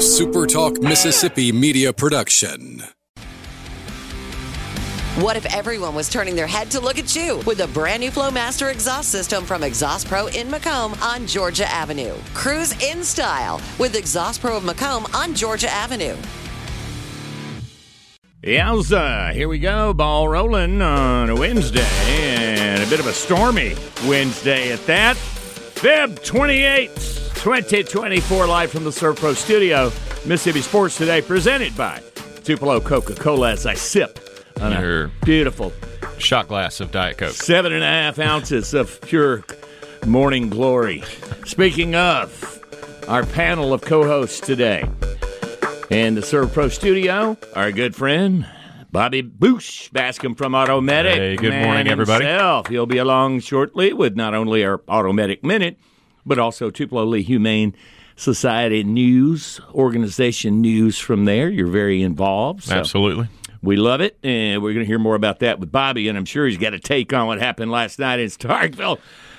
a SuperTalk Mississippi media production. What if everyone was turning their head to look at you with a brand new Flowmaster exhaust system from Exhaust Pro in Macomb on Georgia Avenue? Cruise in style with Exhaust Pro of Macomb on Georgia Avenue. Yowza, here we go. Ball rolling on a Wednesday, and a bit of a stormy Wednesday at that. Feb 28th, 2024, live from the ServPro studio. Mississippi Sports Today, presented by Tupelo Coca Cola as I sip on Your a beautiful shot glass of Diet Coke. seven and a half ounces of pure morning glory. Speaking of our panel of co hosts today, in the ServPro studio, our good friend Bobby Boosh, Bascom from Automedic. Hey, good morning, everybody. himself. He'll be along shortly with not only our Automedic Minute, but also Tupelo Lee Humane Society news, organization news from there. You're very involved. so Absolutely. we love it, and we're going to hear more about that with Bobby, and I'm sure he's got a take on what happened last night in Starkville.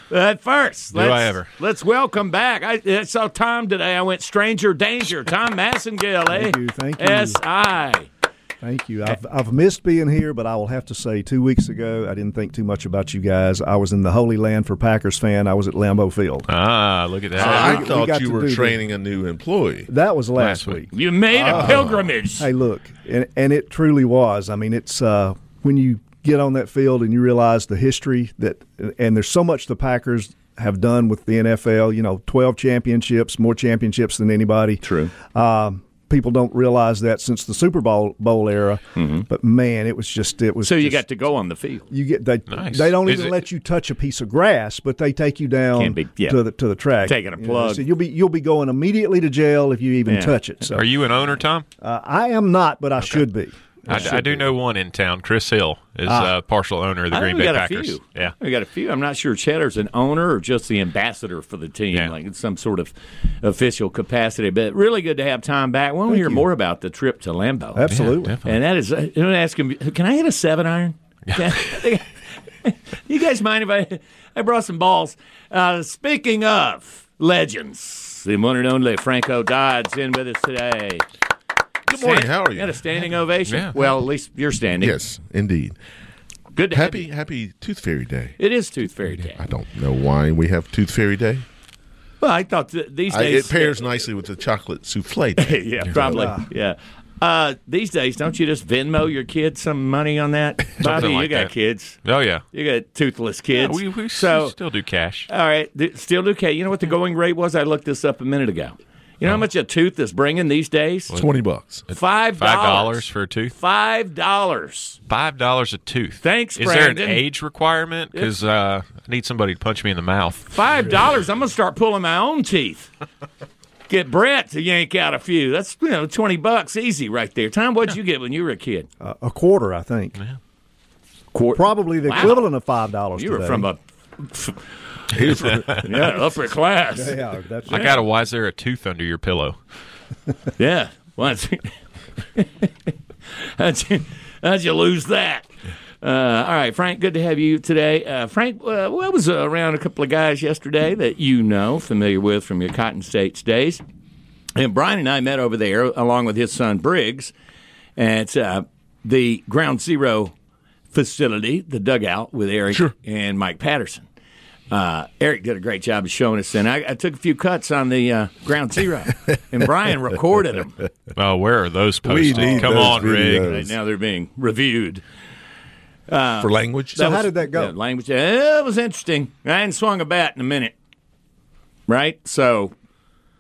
But first, Do let's, I ever. let's welcome back. I, I saw Tom today. I went stranger danger. Tom Massengill, eh? Thank you, thank you. S.I. Thank you. I've, I've missed being here, but I will have to say, two weeks ago, I didn't think too much about you guys. I was in the Holy Land for Packers fan. I was at Lambeau Field. Ah, look at that. we- I we thought got you were do the- training a new employee. That was Last last, week. week. You made Oh. a pilgrimage. Hey, look, and, and it truly was. I mean, it's uh, when you get on that field and you realize the history that, and there's so much the Packers have done with the NFL. You know, 12 championships, more championships than anybody. True. Um, people don't realize that since the Super Bowl Bowl era. But man, it was just it was. So you just- got to go on the field. You get they Nice. they don't Is even it- let you touch a piece of grass, but they take you down be- yeah. to the to the track. Taking a You know, plug. so you'll be you'll be going immediately to jail if you even Yeah. touch it. So Are you an owner, Tom? uh, I am not, but I should be. I, I do be. know one in town. Chris Hill is Ah. a partial owner of the I Green Bay got Packers. a few. Yeah. we got a few. I'm not sure Cheddar's an owner or just the ambassador for the team, Yeah. like in some sort of official capacity. But really good to have Tom back. We want to hear you. more about the trip to Lambeau. Absolutely. definitely. And that is, uh, you know, ask him, can I hit a seven iron? you guys mind if I, I brought some balls? Uh, speaking of legends, the one and only Franco Dodds in with us today. Good morning. How are you? Got a you? standing ovation. Yeah. Well, at least you're standing. Yes, indeed. Good to have Happy you. Happy Tooth Fairy Day. It is Tooth Fairy Day. I don't know why we have Tooth Fairy Day. Well, I thought th- these I, days it pairs nicely with the chocolate souffle. Day. yeah, probably. Yeah. Uh, these days, don't you just Venmo your kids some money on that? Bobby, you got that. kids. Oh, yeah. You got toothless Yeah, kids. we, we so, still do cash. all right, th- still do okay. You know what the going rate was? I looked this up a minute ago. You know how much a tooth is bringing these days? Twenty bucks. Five Five dollars for a tooth. Five dollars. Five dollars a tooth. Thanks, Brett. Is there an age requirement? Because uh, I need somebody to punch me in the mouth. Five dollars. I'm gonna start pulling my own teeth. Get Brett to yank out a few. That's you know twenty bucks easy right there. Tom, what'd you get when you were a kid? Uh, a quarter, I think. Quart- Probably the Wow. equivalent of five dollars. You were from a yeah upper class. yeah, that's I got a. Why is there a tooth under your pillow? Yeah. Once. how'd, you, how'd you lose that? Uh, all right, Frank. Good to have you today, uh, Frank. Uh, well, I was uh, around a couple of guys yesterday that you know, familiar with from your Cotton States days, and Brian and I met over there along with his son Briggs at uh, the Ground Zero facility, the dugout with Eric and Mike Patterson. Uh, Eric did a great job of showing us, and I, I took a few cuts on the uh, Ground Zero, and Brian recorded them. Oh, where are those We posted? need Come those on, Rig. videos. Right now they're being reviewed. for language. So how did that go? Yeah, language. It was interesting. I hadn't swung a bat in a minute. Right? So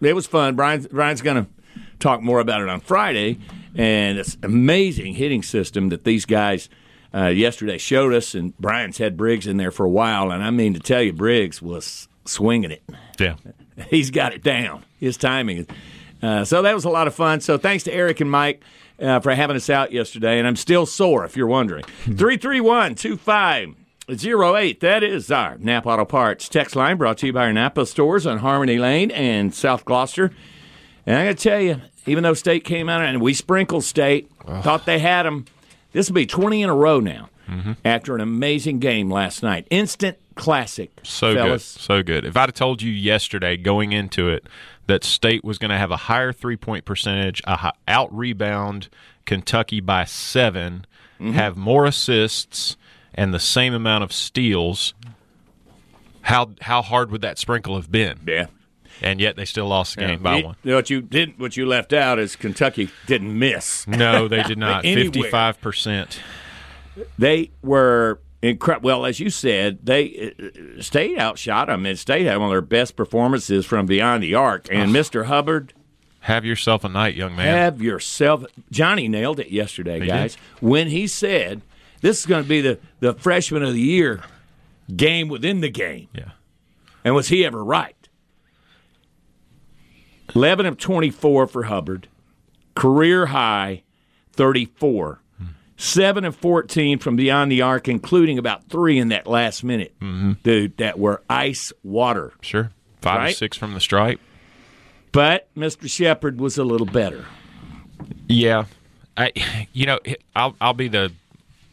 it was fun. Brian, Brian's going to talk more about it on Friday. And it's amazing hitting system that these guys uh, yesterday showed us. And Brian's had Briggs in there for a while. And I mean to tell you, Briggs was swinging it. Yeah. He's got it down. His timing. is- Uh, so that was a lot of fun. So thanks to Eric and Mike uh, for having us out yesterday. And I'm still sore, if you're wondering. 331 2508. That is our Napa Auto Parts text line brought to you by our Napa stores on Harmony Lane and South Gloster. And I got to tell you, even though State came out and we sprinkled State, thought they had them, this will be 20 in a row now after an amazing game last night. Instant classic. So fellas. good, so good. If I'd have told you yesterday going into it that State was going to have a higher three point percentage, a out rebound Kentucky by 7 Mm-hmm. have more assists and the same amount of steals, how how hard would that sprinkle have been? Yeah. And yet they still lost the game by You- one. What you did, what you left out is Kentucky didn't miss. No, they did not. Fifty five percent. They were incredible. Well, as you said, they uh, State outshot them, and State had one of their best performances from beyond the arc. And Mr. Hubbard, Have yourself a night, young man. have yourself. Johnny nailed it yesterday, He guys, when he said this is going to be the the freshman of the year game within the game. Yeah. And was he ever right? 11 of 24 for Hubbard, career high 34. 7 of 14 from beyond the arc, including about three in that last minute, mm-hmm. dude, that were ice water. Sure. Five or six from the stripe. But Mr. Sheppard was a little better. Yeah, I, you know, I'll I'll be the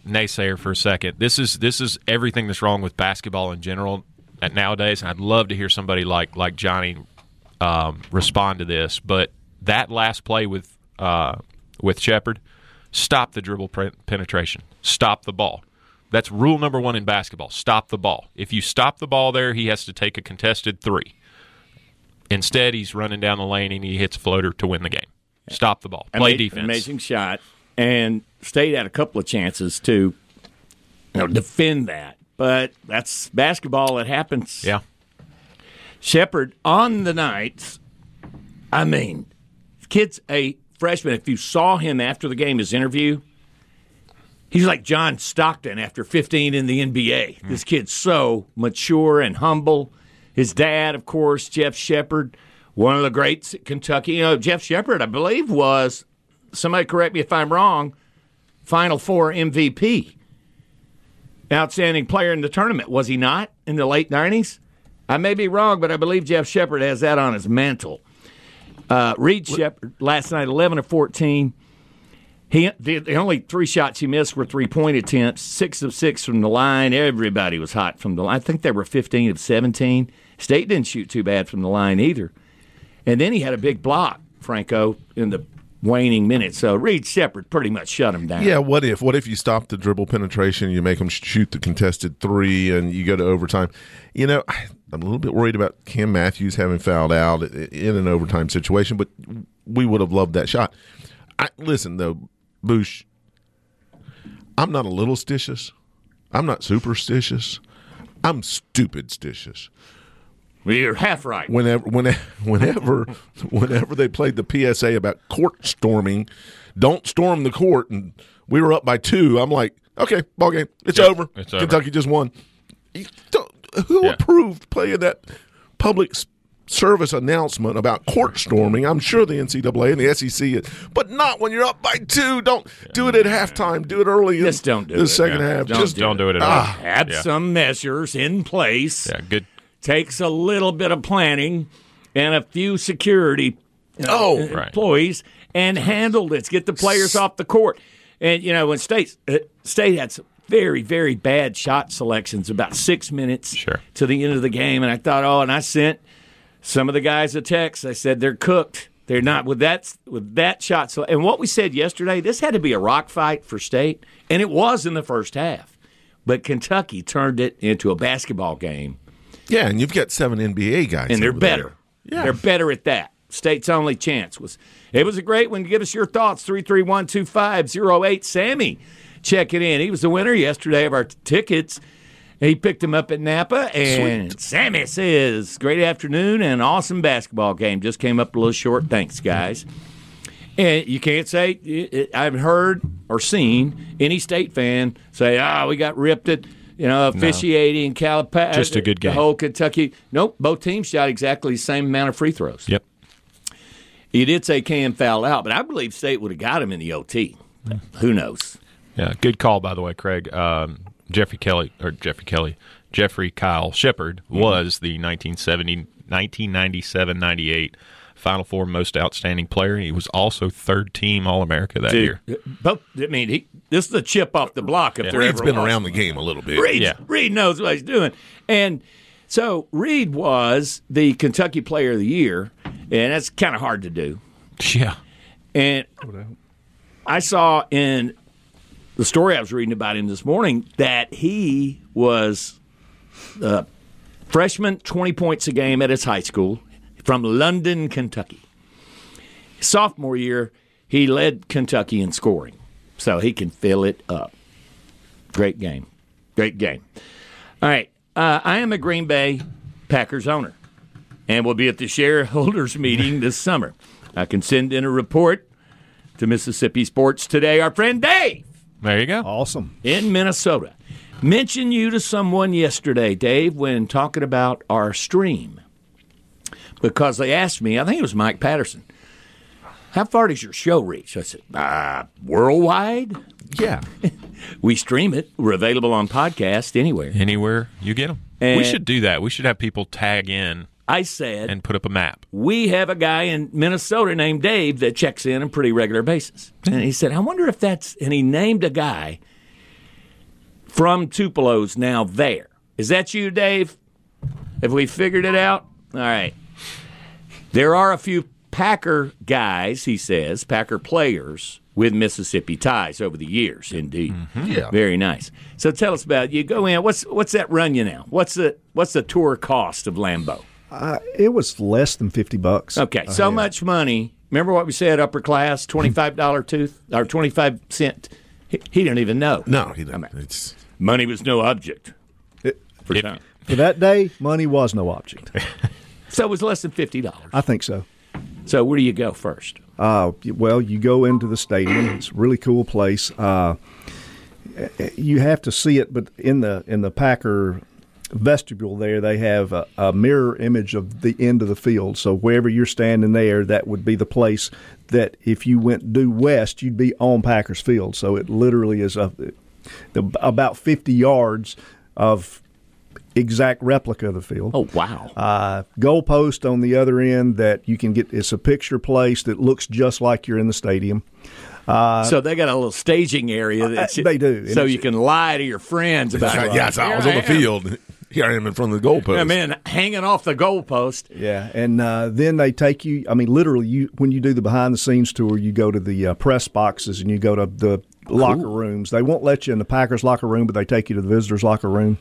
naysayer for a second. This is this is everything that's wrong with basketball in general at nowadays, and I'd love to hear somebody like like Johnny um, respond to this. But that last play with uh, with Sheppard, stop the dribble pre- penetration, stop the ball. That's rule number one in basketball: stop the ball. If you stop the ball there, he has to take a contested three. Instead, he's running down the lane and he hits a floater to win the game. Stop the ball. Play Ama- defense. Amazing shot. And State had a couple of chances to you know, defend that. But that's basketball. It happens. Yeah. Sheppard on the nights. I mean, kid's a freshman. If you saw him after the game, his interview, he's like John Stockton after 15 in the NBA. Hmm. This kid's so mature and humble. His dad, of course, Jeff Sheppard, one of the greats at Kentucky. You know, Jeff Sheppard, I believe, was somebody correct me if I'm wrong. Final Four MVP, outstanding player in the tournament. Was he not in the late 90s? I may be wrong, but I believe Jeff Sheppard has that on his mantle. Uh, Reed Sheppard last night, 11 of 14. He the, the only three shots he missed were three point attempts, six of six from the line. Everybody was hot from the line. I think they were 15 of 17. State didn't shoot too bad from the line either. And then he had a big block, Franco, in the waning minutes. So Reed Sheppard pretty much shut him down. Yeah, what if? What if you stop the dribble penetration, you make them shoot the contested three, and you go to overtime? You know, I'm a little bit worried about Cam Matthews having fouled out in an overtime situation, but we would have loved that shot. I, listen, though, Boosh, I'm not a little stitious. I'm not superstitious. I'm stupid stitious. Well, you're half right. Whenever, whenever, whenever, whenever they played the PSA about court storming, don't storm the court, and we were up by two. I'm like, okay, ball game, it's Yep, over. it's over. Kentucky just won. You don't- Who Yeah. approved playing that public service announcement about court storming? I'm sure the NCAA and the SEC, is, but not when you're up by two. Don't do it at halftime. Do it early. in Just don't do the it. second Yeah. half. Don't just Don't do it at all. Ah. Have Yeah. some measures in place. Yeah, good. Takes a little bit of planning and a few security oh, Right. employees and handled it. Get the players off the court. And you know when state uh, state had some very very bad shot selections about six minutes Sure. to the end of the game, and I thought, oh, and I sent some of the guys a text. I said they're cooked. They're not with that with that shot. So, And what we said yesterday, this had to be a rock fight for state, and it was in the first half. But Kentucky turned it into a basketball game yeah, and you've got seven NBA guys, and they're over there. better. Yeah. They're better at that. State's only chance was it was a great one. Give us your thoughts. 331-2508. Sammy checking in. He was the winner yesterday of our t- tickets. He picked him up at Napa and Sammy says, Great afternoon and awesome basketball game. Just came up a little short. Thanks, guys. And you can't say I've heard or seen any state fan say, "Ah, we got ripped at you know officiating Calipari." Just a good game. The whole Kentucky. Nope, both teams shot exactly the same amount of free throws. Yep. He did say Cam fouled out, but I believe State would have got him in the OT. Who knows? Yeah, good call by the way, Craig. Um, Jeffrey Kelly or Jeffrey Kelly, Jeffrey Kyle Sheppard Mm-hmm. was the 1970 1997-98 Final Four Most Outstanding Player. He was also third team All America that year. Both, I mean, he, this is a chip off the block. If Yeah. there Reed's ever been was around the game a little bit. Reed, Yeah. Reed knows what he's doing. And so Reed was the Kentucky Player of the Year, and that's kind of hard to do. Yeah. And I saw in the story I was reading about him this morning that he was a freshman, 20 points a game at his high school from London, Kentucky. Sophomore year, he led Kentucky in scoring, so he can fill it up. Great game. Great game. All right. Uh, I am a Green Bay Packers owner and will be at the shareholders meeting this summer. I can send in a report to Mississippi Sports today. Our friend Dave There you go. Awesome. in Minnesota mentioned you to someone yesterday, Dave, when talking about our stream because they asked me. I think it was Mike Patterson. How far does your show reach? I said, uh, worldwide. Yeah. We stream it. We're available on podcast anywhere. Anywhere you get them. And- we should do that. We should have people tag in I said, and put up a map. we have a guy in Minnesota named Dave that checks in on a pretty regular basis. And he said, I wonder if that's, and he named a guy from Tupelo's now there. Is that you, Dave? Have we figured it out? All right. There are a few Packer guys, he says, Packer players with Mississippi ties over the years, indeed. Mm-hmm. Yeah. Very nice. So tell us about it. You go in. What's what's that run you now? What's the what's the tour cost of Lambeau? Uh, it was less than fifty bucks. Okay, so much money. Remember what we said? Upper class, twenty five dollar tooth or twenty five cent. He, he didn't even know. No, he didn't. It's Money was no object. It- For If- Tom. For that day, money was no object. So it was less than fifty dollars. I think so. So where do you go first? Uh, well, you go into the stadium. It's a really cool place. Uh, you have to see it, but in the in the Packer vestibule there, they have a, a mirror image of the end of the field. So wherever you're standing there, that would be the place that if you went due west, you'd be on Packers Field. So it literally is a, the, about 50 yards of exact replica of the field Oh wow! uh, goalpost on the other end that you can get. It's a picture place that looks just like you're in the stadium. so they got a little staging area. That uh, they do. So you can lie to your friends about. That's right. Yeah, I was on the field. Here I am in front of the goalpost. I'm in hanging off the goalpost. Yeah, and uh, then they take you. I mean, literally, you when you do the behind the scenes tour, you go to the uh, press boxes and you go to the locker rooms. They won't let you in the Packers locker room, but they take you to the visitors locker room.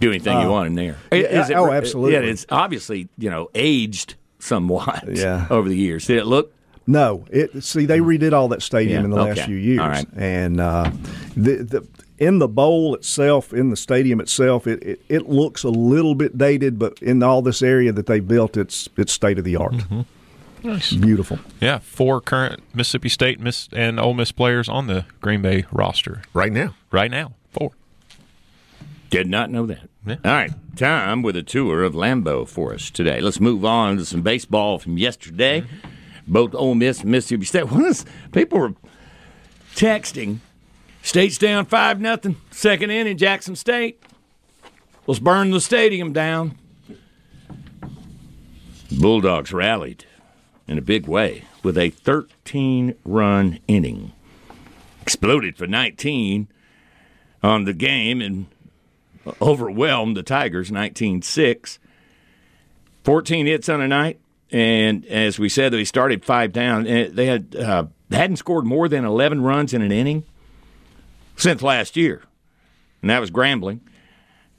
Do anything you want in there. yeah, Is it- oh, absolutely. Yeah, it's obviously you know aged somewhat. Yeah. over the years. Did it look? No, it see they redid all that stadium Yeah, in the last few years, All right. and uh, the, the in the bowl itself, in the stadium itself, it, it, it looks a little bit dated, but in all this area that they built, it's it's state of the art. Mm-hmm. Nice, Beautiful. Yeah, four current Mississippi State Miss and Ole Miss players on the Green Bay roster right now. right now. Four. Did not know that. Yeah. All right, time with a tour of Lambeau for us today. Let's move on to some baseball from yesterday. Mm-hmm. Both Ole Miss and Mississippi State. What is people were texting? State's down five nothing. Second inning, Jackson State. Let's burn the stadium down. Bulldogs rallied in a big way with a 13 run inning. Exploded for 19 on the game and overwhelmed the Tigers 19-6. 14 hits on a night, and as we said, they started five down. And they had uh, hadn't scored more than 11 runs in an inning since last year, and that was Grambling.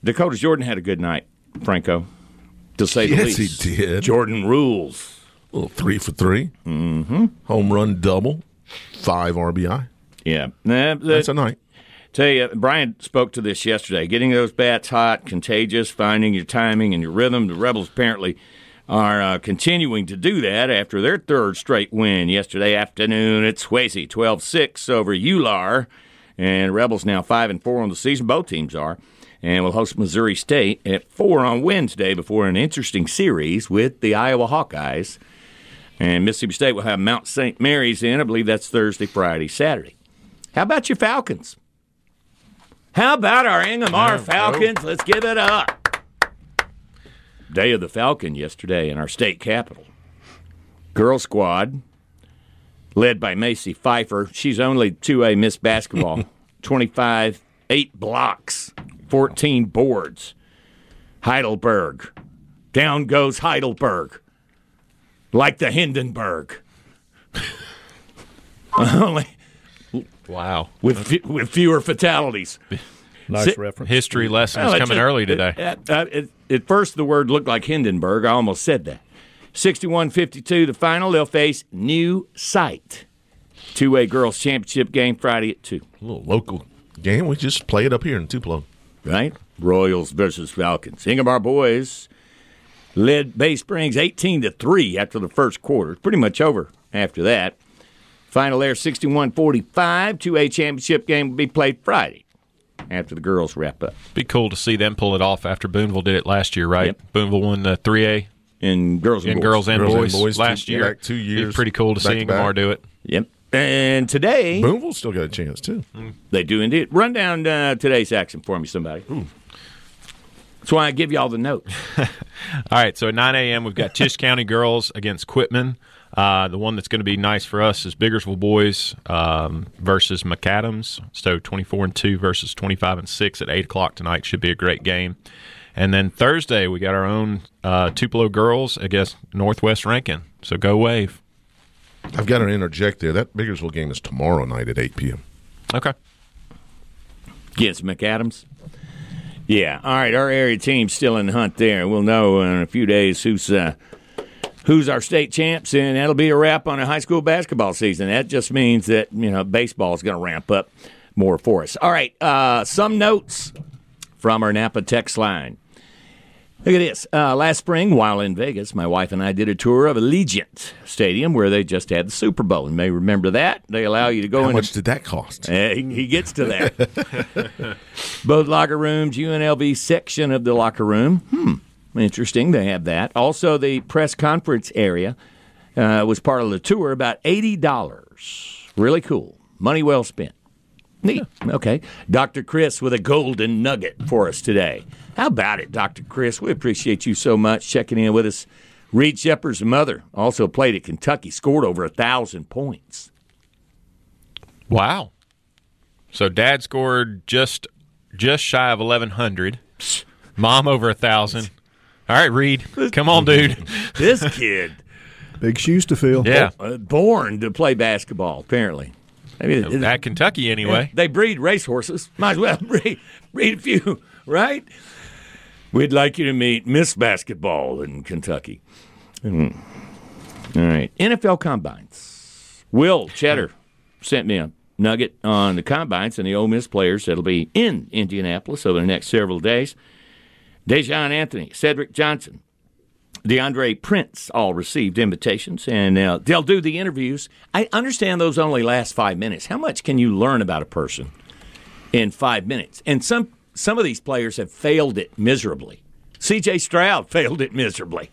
Dakota Jordan had a good night, Franco, to say the Yes, he did. Jordan rules. little three for 3 Mm-hmm. Home run double, five RBI. Yeah, Nah, that- That's a night. Tell you, Brian spoke to this yesterday. Getting those bats hot, contagious, finding your timing and your rhythm. The Rebels apparently are uh, continuing to do that after their third straight win yesterday afternoon at Swayze, 12-6 over Ular. And Rebels now 5 and 4 on the season. Both teams are. And will host Missouri State at 4 on Wednesday before an interesting series with the Iowa Hawkeyes. And Mississippi State will have Mount St. Mary's in. I believe that's Thursday, Friday, Saturday. How about your Falcons? How about our Ingomar Falcons? Let's give it up. Day of the Falcon yesterday in our state capital. girl squad, led by Macy Pfeiffer. She's only 2A Miss Basketball. 25, 8 blocks, 14 boards. Heidelberg. Down goes Heidelberg. Like the Hindenburg. only Wow. with, fe- with fewer fatalities. Nice Sit- reference. History lessons Well, coming just- early today. It, uh, it- at first, the word looked like Hindenburg. I almost said that. 61 52, the final. They'll face New Site. Two way girls championship game Friday at 2. A little local game. We just play it up here in Tupelo. Right? Royals versus Falcons. Ingomar boys led Bay Springs 18 to 3 after the first quarter. Pretty much over after that. Final there 61 45. 2A championship game will be played Friday after the girls wrap up. Be cool to see them pull it off after Boonville did it last year, right? Yep. Boonville won the 3A In girls and in boys. girls and Girls and boys, boys, last two- year. back two Be years, pretty cool to see to. Ingomar do it. Yep. And today, Boonville still got a chance too. they do indeed. Run down uh, today's action for me, somebody. That's why I give you all the notes. All right, so at 9 a.m. we've got Tish County girls against Quitman. Uh, the one that's going to be nice for us is Biggersville boys um, versus McAdams. So 24 and two versus 25 and six at eight o'clock tonight should be a great game. And then Thursday we got our own uh, Tupelo girls against Northwest Rankin. So go Wave. I've got to interject there. That Biggersville game is tomorrow night at 8 p.m. Okay. Yes, McAdams. Yeah. All right. Our area team's still in the hunt there. We'll know in a few days who's uh, who's our state champs, and that'll be a wrap on a high school basketball season. That just means that you know baseball is going to ramp up more for us. All right. Uh, some notes from our Napa text line. Look at this. Uh, last spring, while in Vegas, my wife and I did a tour of Allegiant Stadium where they just had the Super Bowl. You may remember that. They allow you to go How in. How much did that cost? Uh, he, he gets to that. Both locker rooms, UNLV section of the locker room. Hmm, interesting. They have that. Also, the press conference area uh, was part of the tour. About eighty dollars. Really cool. Money well spent. Neat. Okay. Dr. Chris with a golden nugget for us today. How about it, Dr. Chris? We appreciate you so much checking in with us. Reed Sheppard's mother also played at Kentucky, scored over a thousand points. Wow. So dad scored just just shy of 1100. Mom over a 1000. All right, Reed. Come on, dude. This kid. Big shoes to fill. Yeah. uh, born to play basketball. Apparently, Maybe At Kentucky anyway. they breed racehorses. Might as well breed, breed a few, right? We'd like you to meet Miss Basketball in Kentucky. Hmm. All right, NFL combines. Will Cheddar sent me a nugget on the combines and the Ole Miss players that'll be in Indianapolis over the next several days. Dejan Anthony, Cedric Johnson, Deantre Prince all received invitations, and uh, they'll do the interviews. I understand those only last five minutes. How much can you learn about a person in five minutes? And some some of these players have failed it miserably. C.J. Stroud failed it miserably.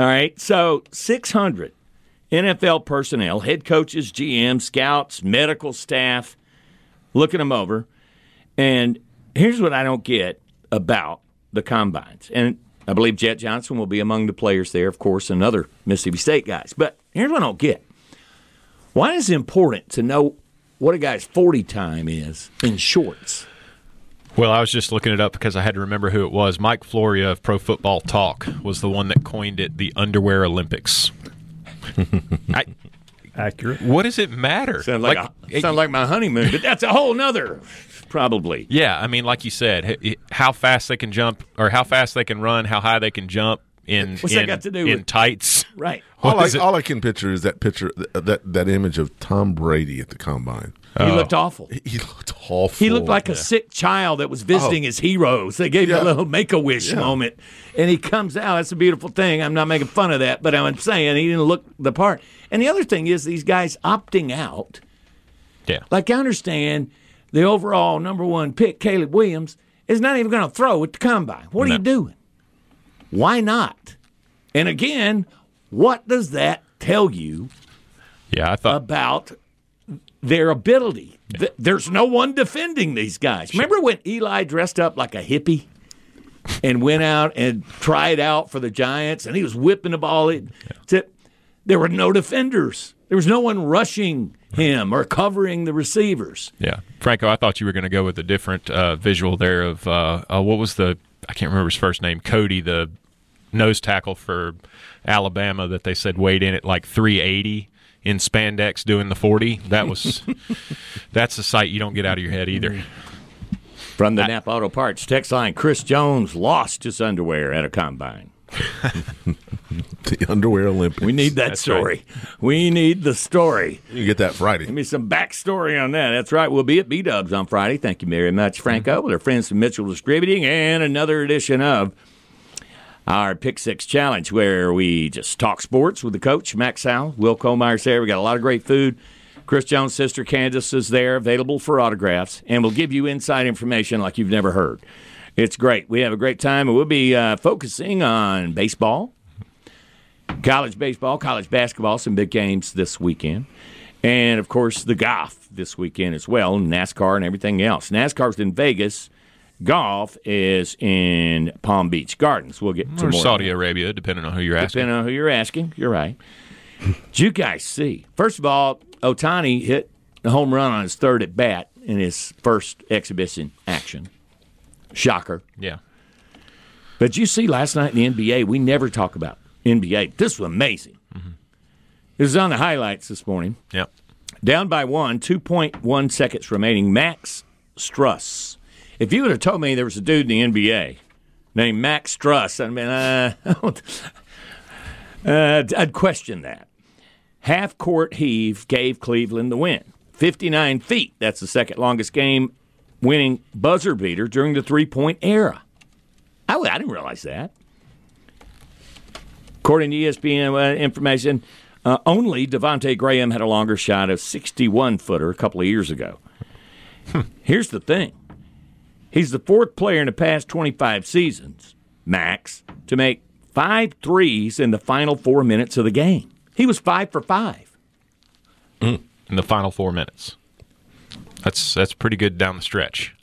All right, so six hundred NFL personnel, head coaches, GMs, scouts, medical staff, looking them over. And here's what I don't get about the combines. And I believe Jett Johnson will be among the players there, of course, and other Mississippi State guys. But here's what I don't get. Why is it important to know what a guy's 40 time is in shorts? Well, I was just looking it up because I had to remember who it was. Mike Florio of Pro Football Talk was the one that coined it the Underwear Olympics. I, Accurate. what does it matter? Sound like, a, sound like my honeymoon, but that's a whole nother, probably. Yeah, I mean, like you said, how fast they can jump or how fast they can run, how high they can jump in What's in, that got to do in with- tights. Right. All I, all I can picture is that picture, th- that that image of Tom Brady at the combine. He oh. looked awful. He looked awful. He looked like a sick child that was visiting oh. his heroes. They gave him a little make a wish Yeah. moment. And he comes out. That's a beautiful thing. I'm not making fun of that, but I'm saying he didn't look the part. And the other thing is these guys opting out. Yeah. Like, I understand the overall number one pick, Caleb Williams, is not even going to throw at the combine. What are you doing? Why not? And again, what does that tell you Yeah, I thought about their ability. Th- There's no one defending these guys. Remember when Eli dressed up like a hippie and went out and tried out for the Giants and he was whipping the ball? in- To, there were no defenders. There was no one rushing him or covering the receivers. Yeah, Franco, I thought you were going to go with a different uh, visual there of uh, uh, what was the I can't remember his first name, Cody, the nose tackle for Alabama that they said weighed in at like 380 in spandex doing the 40. That was that's a sight you don't get out of your head either. From the Napa Auto Parts text line, Chris Jones lost his underwear at a combine. The underwear Olympics. We need that That's story. We need the story. You get that Friday. Give me some backstory on that. That's right. We'll be at B Dubs on Friday. Thank you very much, Franco, mm-hmm. with our friends from Mitchell Distributing, and another edition of our Pick Six Challenge, where we just talk sports with the coach, Max Howell. Will Colmeyer's there. We got a lot of great food. Chris Jones' sister Candace is there, available for autographs, and we'll give you inside information like you've never heard. It's great. We have a great time, and we'll be uh, focusing on baseball, college baseball, college basketball, some big games this weekend. And of course, the golf this weekend as well, NASCAR and everything else. NASCAR's in Vegas. Golf is in Palm Beach Gardens. We'll get to Or more. Saudi Arabia, depending on who you're asking. Depending on who you're asking, you're right. Did you guys see? First of all, Ohtani hit the home run on his third at bat in his first exhibition action. Shocker. Yeah. But you see last night in the NBA, we never talk about NBA. This was amazing. This is on the highlights this morning. Yep. Down by one, 2.1 seconds remaining. Max Strus. If you would have told me there was a dude in the NBA named Max Strus, I mean, uh, uh, I'd question that. Half court heave gave Cleveland the win. 59 feet. That's the second longest game winning buzzer beater during the three point era. I, I didn't realize that. According to ESPN uh, information, uh, only Devonte Graham had a longer shot of 61 footer a couple of years ago. Here's the thing he's the fourth player in the past 25 seasons, max, to make five threes in the final four minutes of the game. He was five for five. In the final four minutes. That's that's pretty good down the stretch.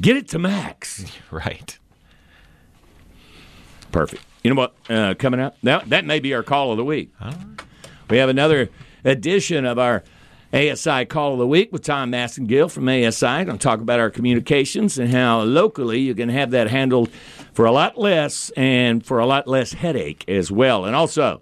Get it to Max. Right. Perfect. You know what? Uh, coming up, now, that may be our call of the week. We have another edition of our ASI Call of the Week with Tom Massengill from ASI. Going to talk about our communications and how locally you can have that handled for a lot less and for a lot less headache as well. And also,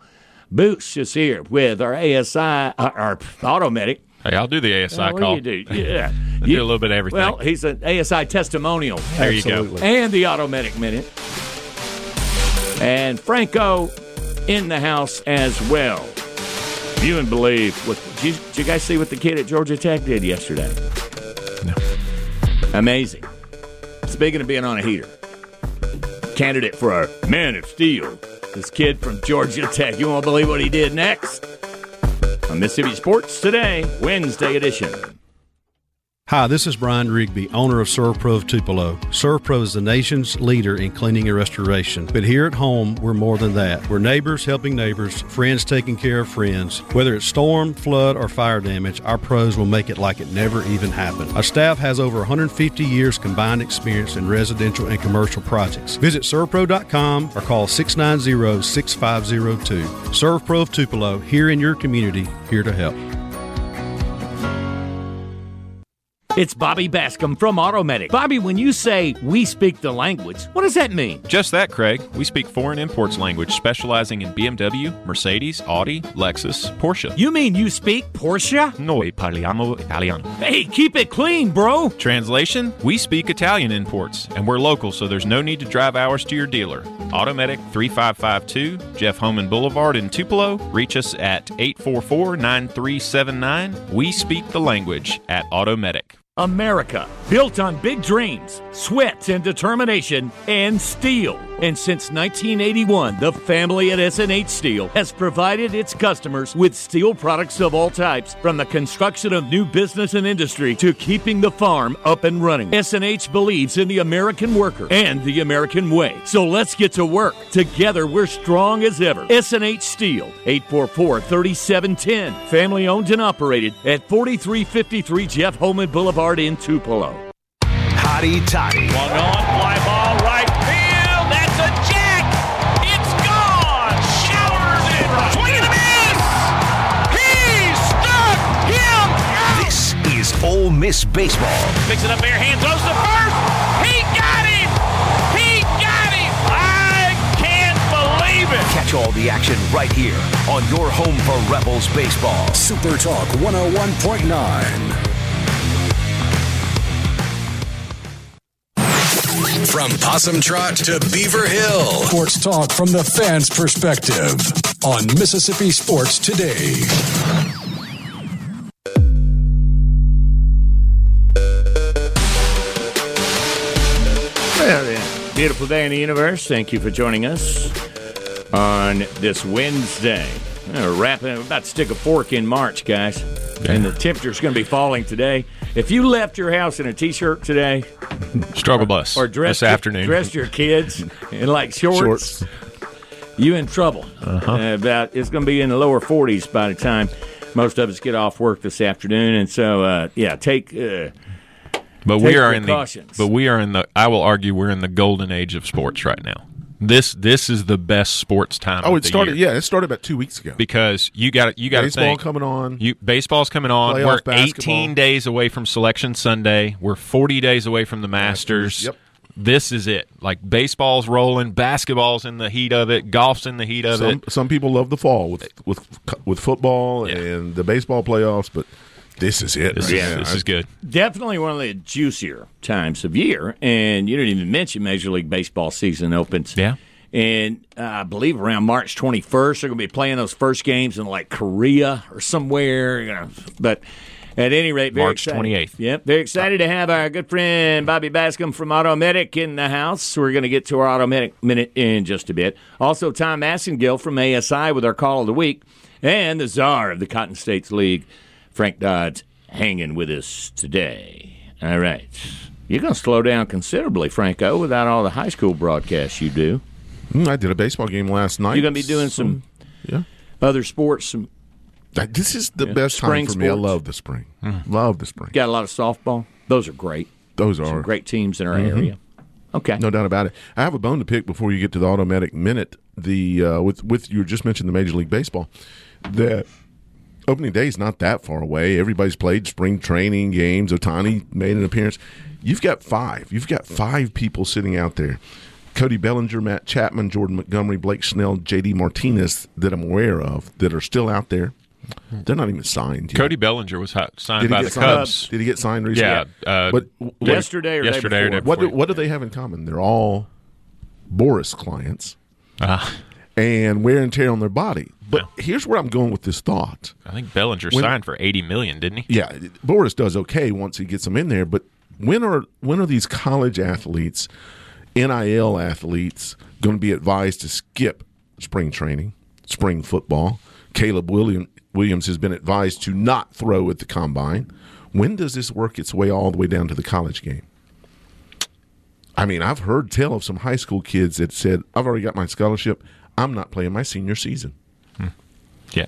Boots is here with our ASI, our, our Automedic. Hey, I'll do the ASI what call. do you do? Yeah. I do a little bit of everything. Well, he's an ASI testimonial. there you go. And the Automedic Minute. And Franco in the house as well. You wouldn't believe what did you, did you guys see what the kid at Georgia Tech did yesterday? No. Amazing. Speaking of being on a heater, candidate for our Man of Steel, this kid from Georgia Tech. You won't believe what he did next on Mississippi Sports Today, Wednesday edition. Hi, this is Brian Rigby, owner of ServPro of Tupelo. ServPro is the nation's leader in cleaning and restoration. But here at home, we're more than that. We're neighbors helping neighbors, friends taking care of friends. Whether it's storm, flood, or fire damage, our pros will make it like it never even happened. Our staff has over 150 years combined experience in residential and commercial projects. Visit servpro.com or call 690-6502. ServPro of Tupelo, here in your community, here to help. It's Bobby Bascom from Automedic. Bobby, when you say we speak the language, what does that mean? Just that, Craig. We speak foreign imports language, specializing in BMW, Mercedes, Audi, Lexus, Porsche. You mean you speak Porsche? Noi parliamo italiano. Hey, keep it clean, bro. Translation: We speak Italian imports, and we're local, so there's no need to drive hours to your dealer. Automedic 3552, Jeff Holman Boulevard in Tupelo. Reach us at 844 9379. We speak the language at Automedic. America, built on big dreams, sweat and determination, and steel. And since 1981, the family at SNH Steel has provided its customers with steel products of all types, from the construction of new business and industry to keeping the farm up and running. SNH believes in the American worker and the American way. So let's get to work. Together, we're strong as ever. SNH Steel, 844 3710. Family owned and operated at 4353 Jeff Holman Boulevard in Tupelo. Toddy. On, fly ball, right field. That's a jack. It's gone. Showers. Swing and a miss. He him out. This is Ole Miss Baseball. Mix it up, bare hand, throws the first. He got him. He got him. I can't believe it. Catch all the action right here on your home for Rebels Baseball. Super Talk 101.9. From Possum Trot to Beaver Hill. Sports talk from the fans' perspective on Mississippi Sports Today. Well, then, beautiful day in the universe. Thank you for joining us on this Wednesday. We're wrapping. We're about to stick a fork in March, guys, and the temperature's going to be falling today. If you left your house in a t-shirt today, Struggle bus or dressed this afternoon. dressed your kids in like shorts, Shorts. you in trouble. Uh-huh. Uh, about it's going to be in the lower 40s by the time most of us get off work this afternoon, and so uh, yeah, take. Uh, But we Take are in the but we are in the I will argue we're in the golden age of sports right now. This this is the best sports time. Oh, it started. year. Yeah, it started about two weeks ago. because you got you got Baseball think coming on. You baseball's coming on. Playoff We're basketball. 18 days away from Selection Sunday. We're 40 days away from the Masters. Yep. This is it. Like baseball's rolling, basketball's in the heat of it, golf's in the heat of Some it. some people love the fall with with with football Yeah. and the baseball playoffs, but this is it. This, right is, now. this is good. definitely one of the juicier times of year. And you didn't even mention Major League Baseball season opens. Yeah. And uh, I believe around March 21st, they're going to be playing those first games in like Korea or somewhere. You know. But at any rate, very March excited. 28th. Yep, very excited to have our good friend Bobby Bascom from Automedic in the house. We're going to get to our Automedic minute in just a bit. Also, Tom Massengill from ASI with our call of the week, and the czar of the Cotton States League, Frank Dodds, hanging with us today. All right. You're going to slow down considerably, Franco, without all the high school broadcasts you do. Mm, I did a baseball game last night. You're going to be doing some Yeah. other sports, some This is the best time Spring for me. I love the spring. Love the spring. got a lot of softball. Those are great. Those Some are great teams in our area. Okay. No doubt about it. I have a bone to pick before you get to the Automedic minute. The uh, with with you just mentioned the Major League Baseball. The opening day is not that far away. Everybody's played spring training games. Ohtani made an appearance. You've got five. You've got five people sitting out there. Cody Bellinger, Matt Chapman, Jordan Montgomery, Blake Snell, J.D. Martinez that I'm aware of that are still out there. They're not even signed. Yet. Cody Bellinger was signed by the signed? Cubs. Did he get signed recently? Yeah, uh, but what- Yesterday or day yesterday or before? what do, what do they have in common? They're all Boras clients Uh, and wear and tear on their body. But here's where I'm going with this thought. I think Bellinger When- signed for 80 million, didn't he? Yeah, Boras does okay once he gets them in there, but when are when are these college athletes, NIL athletes, going to be advised to skip spring training, spring football? Caleb William, Williams has been advised to not throw at the combine. When does this work its way all the way down to the college game? I mean, I've heard tell of some high school kids that said, "I've already got my scholarship. I'm not playing my senior season." Yeah.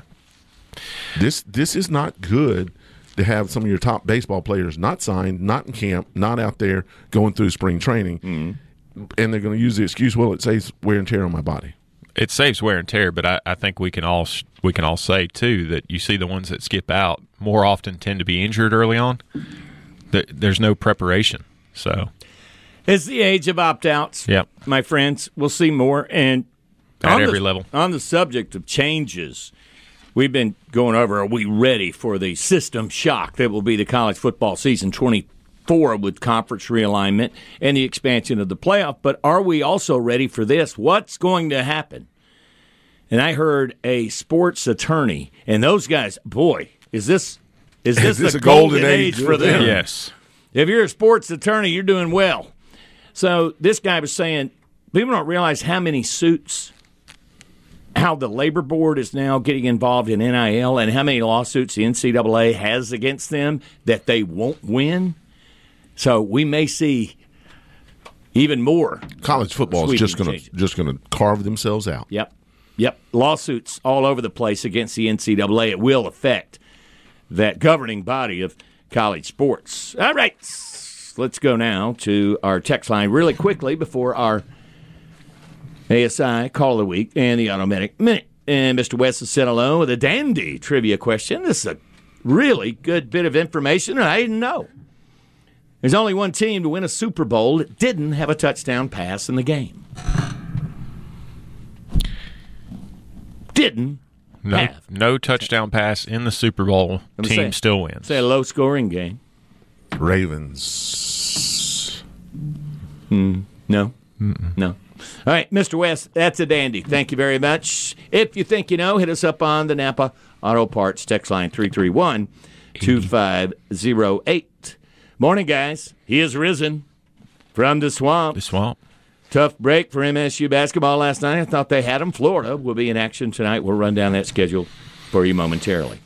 This this is not good to have some of your top baseball players not signed, not in camp, not out there going through spring training, mm-hmm. and they're going to use the excuse, "Well, it saves wear and tear on my body." It saves wear and tear, but I, I think we can all we can all say too that you see the ones that skip out more often tend to be injured early on. There's no preparation, so It's the age of opt outs. Yep. My friends, we'll see more. And At on every the, level. On the subject of changes, we've been going over are we ready for the system shock that will be the college football season 24 with conference realignment and the expansion of the playoff? But are we also ready for this? What's going to happen? And I heard a sports attorney, and those guys, boy, is this. Is this, this the a golden golden, age age for for them? them? yes, If you're a sports attorney, you're doing well. So this guy was saying people don't realize how many suits, how the labor board is now getting involved in NIL, and how many lawsuits the NCAA has against them that they won't win. So we may see even more. College football is just going to just going to carve themselves out. Yep. Yep. Lawsuits all over the place against the NCAA. It will affect that governing body of college sports. All right. Let's go now to our text line really quickly before our ASI call of the week and the Automedic minute. And Mr. West has sent along with a dandy trivia question. This is a really good bit of information and I didn't know. There's only one team to win a Super Bowl that didn't have a touchdown pass in the game. Didn't No, have. no touchdown pass in the Super Bowl. I'm Team saying- still wins. Say a low scoring game. Ravens. Hmm. No. No. All right, Mr. West, that's a dandy. Thank you very much. If you think you know, hit us up on the Napa Auto Parts text line 331 2508. Morning, guys. He has risen from the swamp. The swamp. Tough break for MSU basketball last night. I thought they had them. Florida will be in action tonight. We'll run down that schedule for you momentarily.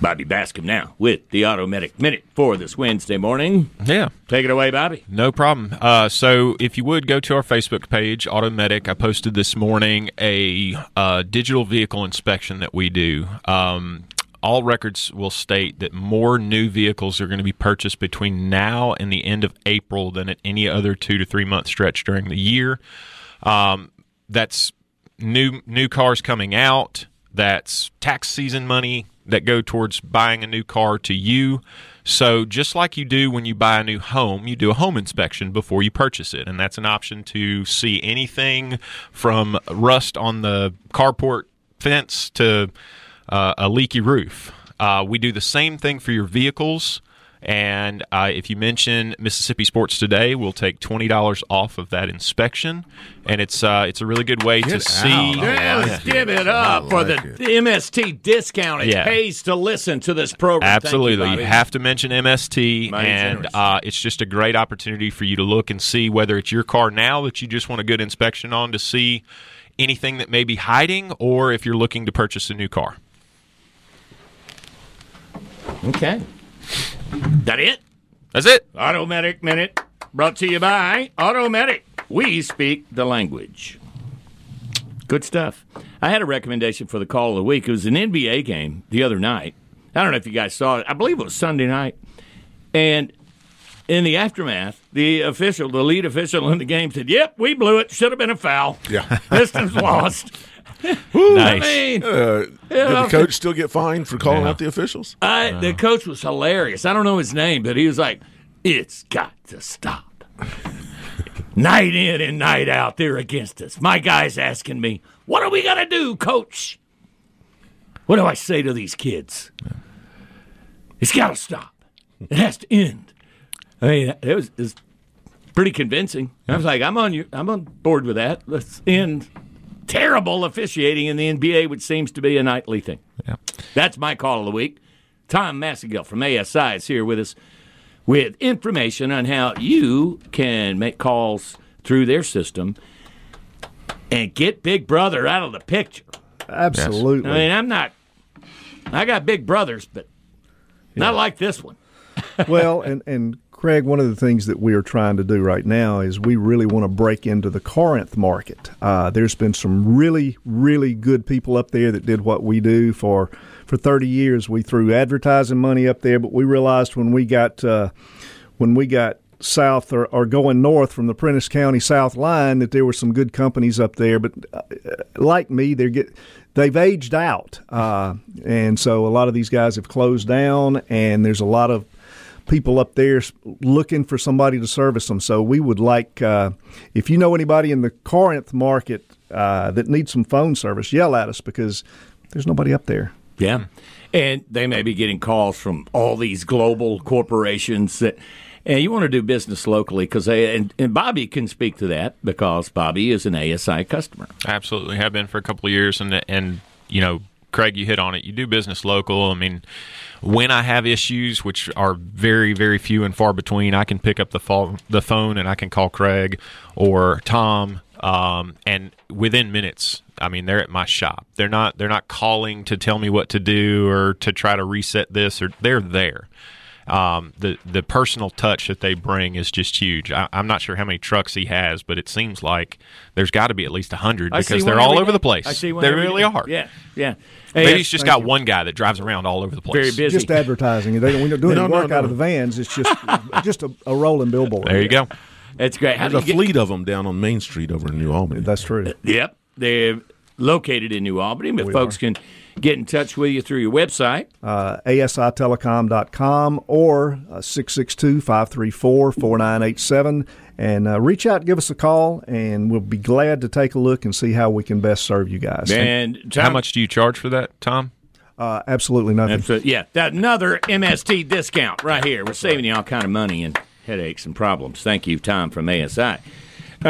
Bobby Bascom now with the Automedic Minute for this Wednesday morning. Yeah. Take it away, Bobby. No problem. Uh, so, if you would go to our Facebook page, Automedic, I posted this morning a uh, digital vehicle inspection that we do. Um, all records will state that more new vehicles are going to be purchased between now and the end of April than at any other two to three month stretch during the year. Um, that's new new cars coming out. That's tax season money that go towards buying a new car to you. So just like you do when you buy a new home, you do a home inspection before you purchase it, and that's an option to see anything from rust on the carport fence to uh, a leaky roof. Uh, we do the same thing for your vehicles. And uh, if you mention Mississippi Sports Today, we'll take twenty dollars off of that inspection, and it's uh, it's a really good way to Get see. out. Yeah, give it up I for the it. MST discount. It Yeah. pays to listen to this program. Absolutely, you, you, have to mention MST, Mighty and uh, it's just a great opportunity for you to look and see whether it's your car now that you just want a good inspection on to see anything that may be hiding, or if you're looking to purchase a new car. Okay. That it? That's it. Automedic Minute brought to you by Automedic. We speak the language. Good stuff. I had a recommendation for the call of the week. It was an NBA game the other night. I don't know if you guys saw it. I believe it was Sunday night. And in the aftermath, the official, the lead official in the game said, Yep, we blew it. Should have been a foul. Yeah. Pistons lost. Nice. I mean, Uh, did the coach still get fined for calling out the officials? I, the coach was hilarious. I don't know his name, but he was like, "It's got to stop." night in and night out, they're against us. My guy's asking me, "What are we gonna do, coach?" What do I say to these kids? It's got to stop. It has to end. I mean, it was, it was pretty convincing. I was like, "I'm on you. I'm on board with that. Let's end." Terrible officiating in the NBA, which seems to be a nightly thing. Yeah. That's my call of the week. Tom Massagill from ASI is here with us with information on how you can make calls through their system and get Big Brother out of the picture. Absolutely. I mean, I'm not, I got big brothers, but not like this one. well, and and Craig, one of the things that we are trying to do right now is we really want to break into the Corinth market. Uh, there's been some really, really good people up there that did what we do for for 30 years. We threw advertising money up there, but we realized when we got uh, when we got south or, or going north from the Prentiss County South line that there were some good companies up there, but uh, like me, they're get they've aged out, uh, and so a lot of these guys have closed down, and there's a lot of people up there looking for somebody to service them. So we would like, uh, if you know anybody in the Corinth market uh, that needs some phone service, yell at us because there's nobody up there. Yeah. And they may be getting calls from all these global corporations that, and you want to do business locally because they, and, and Bobby can speak to that because Bobby is an ASI customer. Absolutely, have been for a couple of years, and and you know, Craig, you hit on it. You do business local. I mean, when I have issues, which are very very few and far between, I can pick up the phone, the phone, and I can call Craig or Tom, um, and within minutes. I mean, they're at my shop. They're not. They're not calling to tell me what to do or to try to reset this. Or they're there. Um, the the personal touch that they bring is just huge. I, I'm not sure how many trucks he has, but it seems like there's got to be at least hundred because they're all over day. the place. I see one they really day. are. Yeah, yeah. Maybe Hey, he's just got you. one guy that drives around all over the place. Very busy. Just advertising. They don't, we don't do No, any no, work no. out of the vans. It's just just a, a rolling billboard. There you go. That's great. How There's a get- fleet of them down on Main Street over in New Albany. That's true. Yep, they're located in New Albany, but We folks are. can get in touch with you through your website. uh, asitelecom.com or uh, 662 534 4987. And uh, reach out, give us a call, and we'll be glad to take a look and see how we can best serve you guys. And How much do you charge for that, Tom? Uh, absolutely nothing. Absolutely. Yeah, that another MST discount right here. We're saving you all kind of money and headaches and problems. Thank you, Tom from ASI. All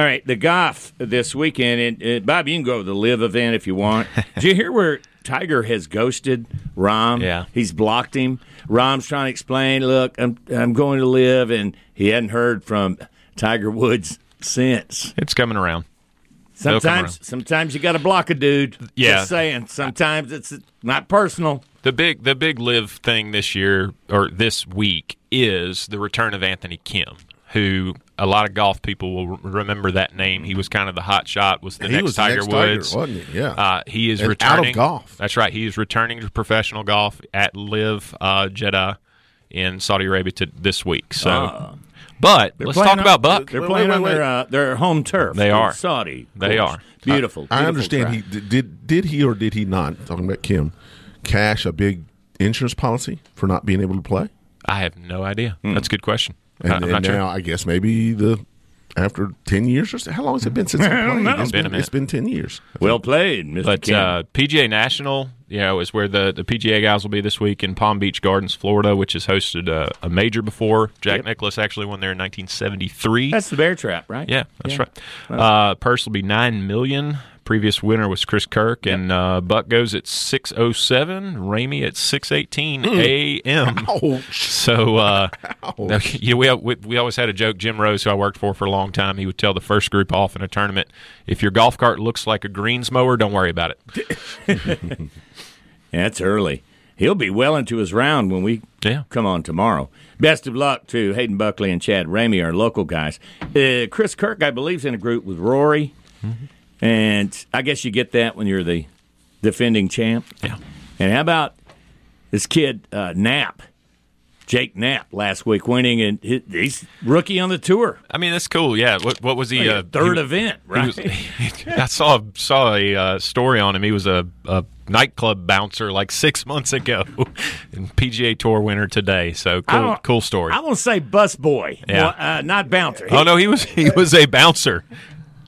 right, the golf this weekend, and uh, Bob, you can go to the live event if you want. Did you hear where Tiger has ghosted Rahm? Yeah. he's blocked him. Rahm's trying to explain, look, I'm I'm going to live, and he hadn't heard from Tiger Woods since. It's coming around. Sometimes, sometimes you got to block a dude. Yeah. just saying. Sometimes it's not personal. The big the big live thing this year or this week is the return of Anthony Kim, who a lot of golf people will re- remember that name. He was kind of the hot shot. Was the He next was the Tiger next Tiger, Woods? wasn't he? Yeah. Uh, he is And out of golf. That's right. He is returning to professional golf at LIV uh, Jeddah in Saudi Arabia to, this week. So, Ah. but let's talk on- about Buck. They're Wait, playing wait, on their uh, their home turf. They are. Saudi. They course. are. beautiful. I beautiful understand track. he did, did. Did he or did he not? Talking about Kim, cash a big insurance policy for not being able to play, I have no idea. That's a good question. And, I'm and not now sure. I guess maybe the after ten years or so. How long has it been since he played? know. It's It's been a been, minute. it's been ten years. Well played, Mr. But uh, PGA National, you know, is where the, the PGA guys will be this week in Palm Beach Gardens, Florida, which has hosted a, a major before. Jack Yep. Nicklaus actually won there in 1973. That's the bear trap, right? yeah, that's right. Uh, purse will be nine million. Previous winner was Chris Kirk, and uh, Buck goes at six oh seven. Ramey at six eighteen a.m. So, uh, we, we we always had a joke. Jim Rose, who I worked for for a long time, he would tell the first group off in a tournament, "If your golf cart looks like a greens mower, don't worry about it." That's early. He'll be well into his round when we Yeah. come on tomorrow. Best of luck to Hayden Buckley and Chad Ramey, our local guys. Uh, Chris Kirk, I believe, is in a group with Rory. And I guess you get that when you're the defending champ. Yeah. And how about this kid, uh, Knapp? Jake Knapp last week winning, and he- he's rookie on the tour. I mean, that's cool. Yeah. What what was he? Like uh, third he- event, he right? was- I saw saw a uh, story on him. He was a, a nightclub bouncer like six months ago, and PGA Tour winner today. So cool, cool story. I want to say bus boy, Yeah. Well, uh, not bouncer. oh no, he was he was a bouncer.